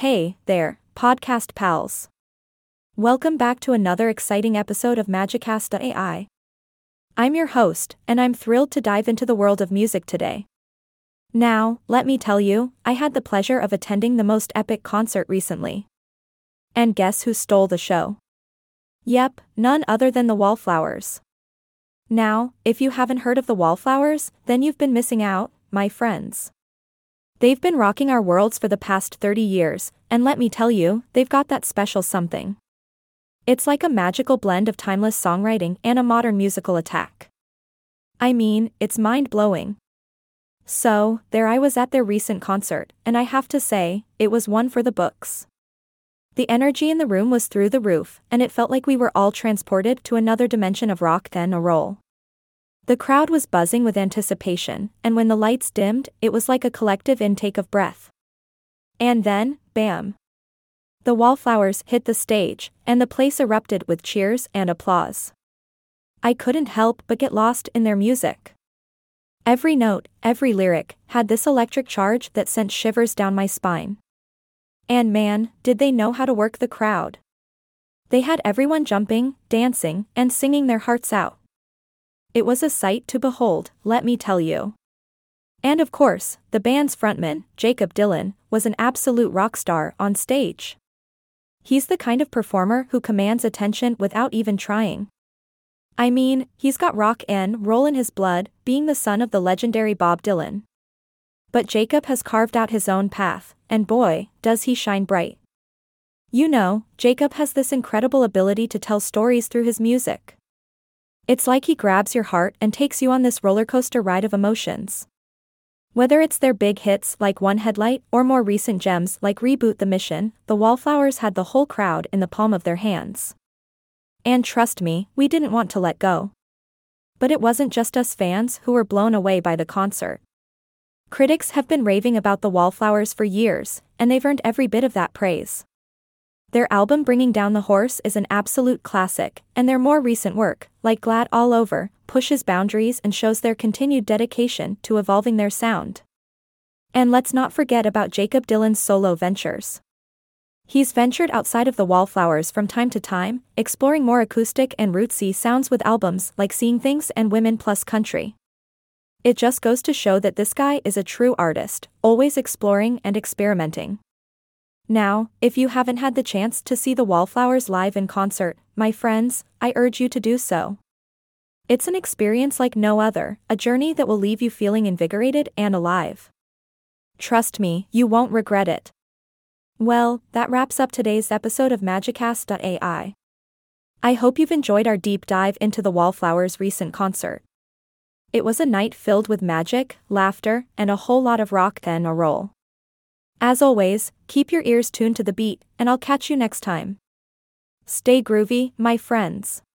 Hey, there, podcast pals. Welcome back to another exciting episode of Magicast.ai. I'm your host, and I'm thrilled to dive into the world of music today. Now, let me tell you, I had the pleasure of attending the most epic concert recently. And guess who stole the show? Yep, none other than the Wallflowers. Now, if you haven't heard of the Wallflowers, then you've been missing out, my friends. They've been rocking our worlds for the past 30 years, and let me tell you, they've got that special something. It's like a magical blend of timeless songwriting and a modern musical attack. I mean, it's mind blowing. So, there I was at their recent concert, and I have to say, it was one for the books. The energy in the room was through the roof, and it felt like we were all transported to another dimension of rock then a roll. The crowd was buzzing with anticipation, and when the lights dimmed, it was like a collective intake of breath. And then, bam! The wallflowers hit the stage, and the place erupted with cheers and applause. I couldn't help but get lost in their music. Every note, every lyric, had this electric charge that sent shivers down my spine. And man, did they know how to work the crowd. They had everyone jumping, dancing, and singing their hearts out. It was a sight to behold, let me tell you. And of course, the band's frontman, Jakob Dylan, was an absolute rock star on stage. He's the kind of performer who commands attention without even trying. I mean, he's got rock and roll in his blood, being the son of the legendary Bob Dylan. But Jakob has carved out his own path, and boy, does he shine bright. You know, Jakob has this incredible ability to tell stories through his music. It's like he grabs your heart and takes you on this rollercoaster ride of emotions. Whether it's their big hits like One Headlight or more recent gems like Reboot the Mission, the Wallflowers had the whole crowd in the palm of their hands. And trust me, we didn't want to let go. But it wasn't just us fans who were blown away by the concert. Critics have been raving about the Wallflowers for years, and they've earned every bit of that praise. Their album Bringing Down the Horse is an absolute classic, and their more recent work, like Glad All Over, pushes boundaries and shows their continued dedication to evolving their sound. And let's not forget about Jakob Dylan's solo ventures. He's ventured outside of the Wallflowers from time to time, exploring more acoustic and rootsy sounds with albums like Seeing Things and Women Plus Country. It just goes to show that this guy is a true artist, always exploring and experimenting. Now, if you haven't had the chance to see the Wallflowers live in concert, my friends, I urge you to do so. It's an experience like no other, a journey that will leave you feeling invigorated and alive. Trust me, you won't regret it. Well, that wraps up today's episode of Magicast.ai. I hope you've enjoyed our deep dive into the Wallflowers' recent concert. It was a night filled with magic, laughter, and a whole lot of rock then a roll. As always, keep your ears tuned to the beat, and I'll catch you next time. Stay groovy, my friends.